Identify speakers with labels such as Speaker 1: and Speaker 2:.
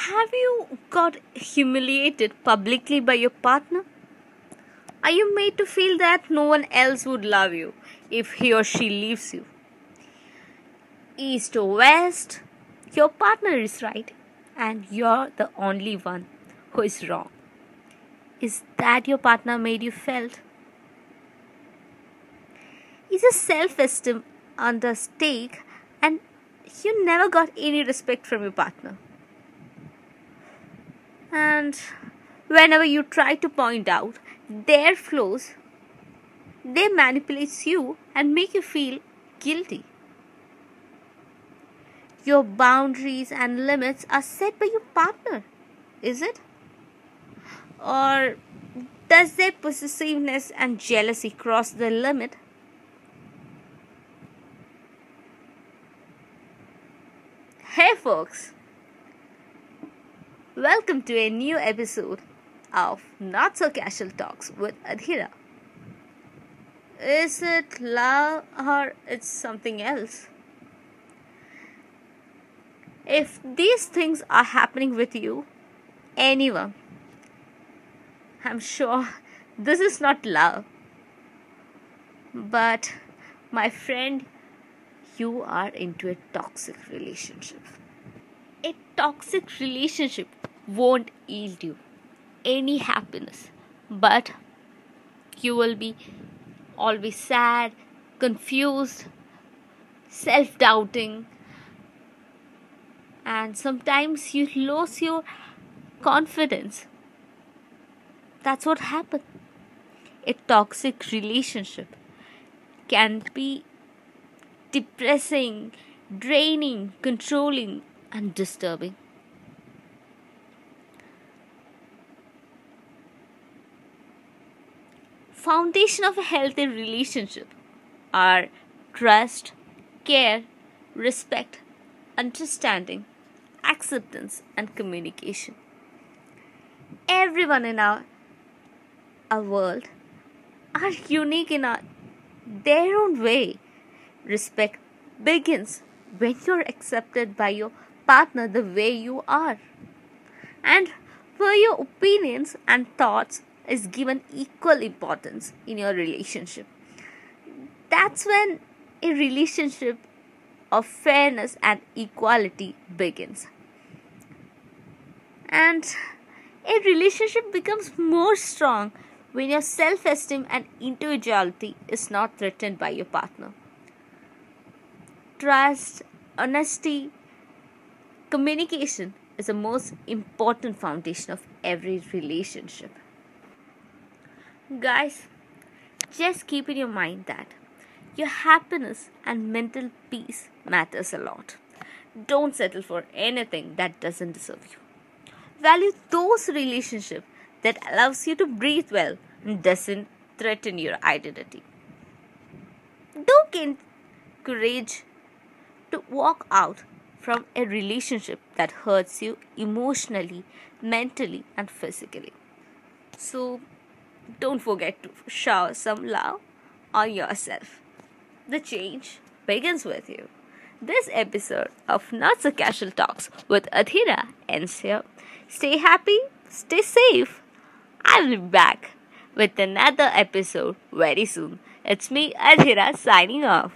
Speaker 1: Have you got humiliated publicly by your partner? Are you made to feel that no one else would love you if he or she leaves you? East or west, your partner is right and you're the only one who is wrong. Is that your partner made you felt? Is your self esteem under stake and you never got any respect from your partner? And whenever you try to point out their flaws, they manipulate you and make you feel guilty. Your boundaries and limits are set by your partner, is it? Or does their possessiveness and jealousy cross the limit? Hey, folks! Welcome to a new episode of Not So Casual Talks with Adhira. Is it love or it's something else? If these things are happening with you, anyone, I'm sure this is not love. But, my friend, you are into a toxic relationship. A toxic relationship won't yield you any happiness, but you will be always sad, confused, self doubting, and sometimes you lose your confidence. That's what happens. A toxic relationship can be depressing, draining, controlling, and disturbing. Foundation of a healthy relationship are trust, care, respect, understanding, acceptance, and communication. Everyone in our, our world are unique in our, their own way. Respect begins when you're accepted by your partner the way you are, and where your opinions and thoughts is given equal importance in your relationship. That's when a relationship of fairness and equality begins. And a relationship becomes more strong when your self esteem and individuality is not threatened by your partner. Trust, honesty, communication is the most important foundation of every relationship. Guys, just keep in your mind that your happiness and mental peace matters a lot. Don't settle for anything that doesn't deserve you. Value those relationships that allows you to breathe well and doesn't threaten your identity. Don't gain courage to walk out from a relationship that hurts you emotionally, mentally, and physically. So, don't forget to shower some love on yourself. The change begins with you. This episode of Not So Casual Talks with Adhira ends here. Stay happy, stay safe. I'll be back with another episode very soon. It's me, Adhira, signing off.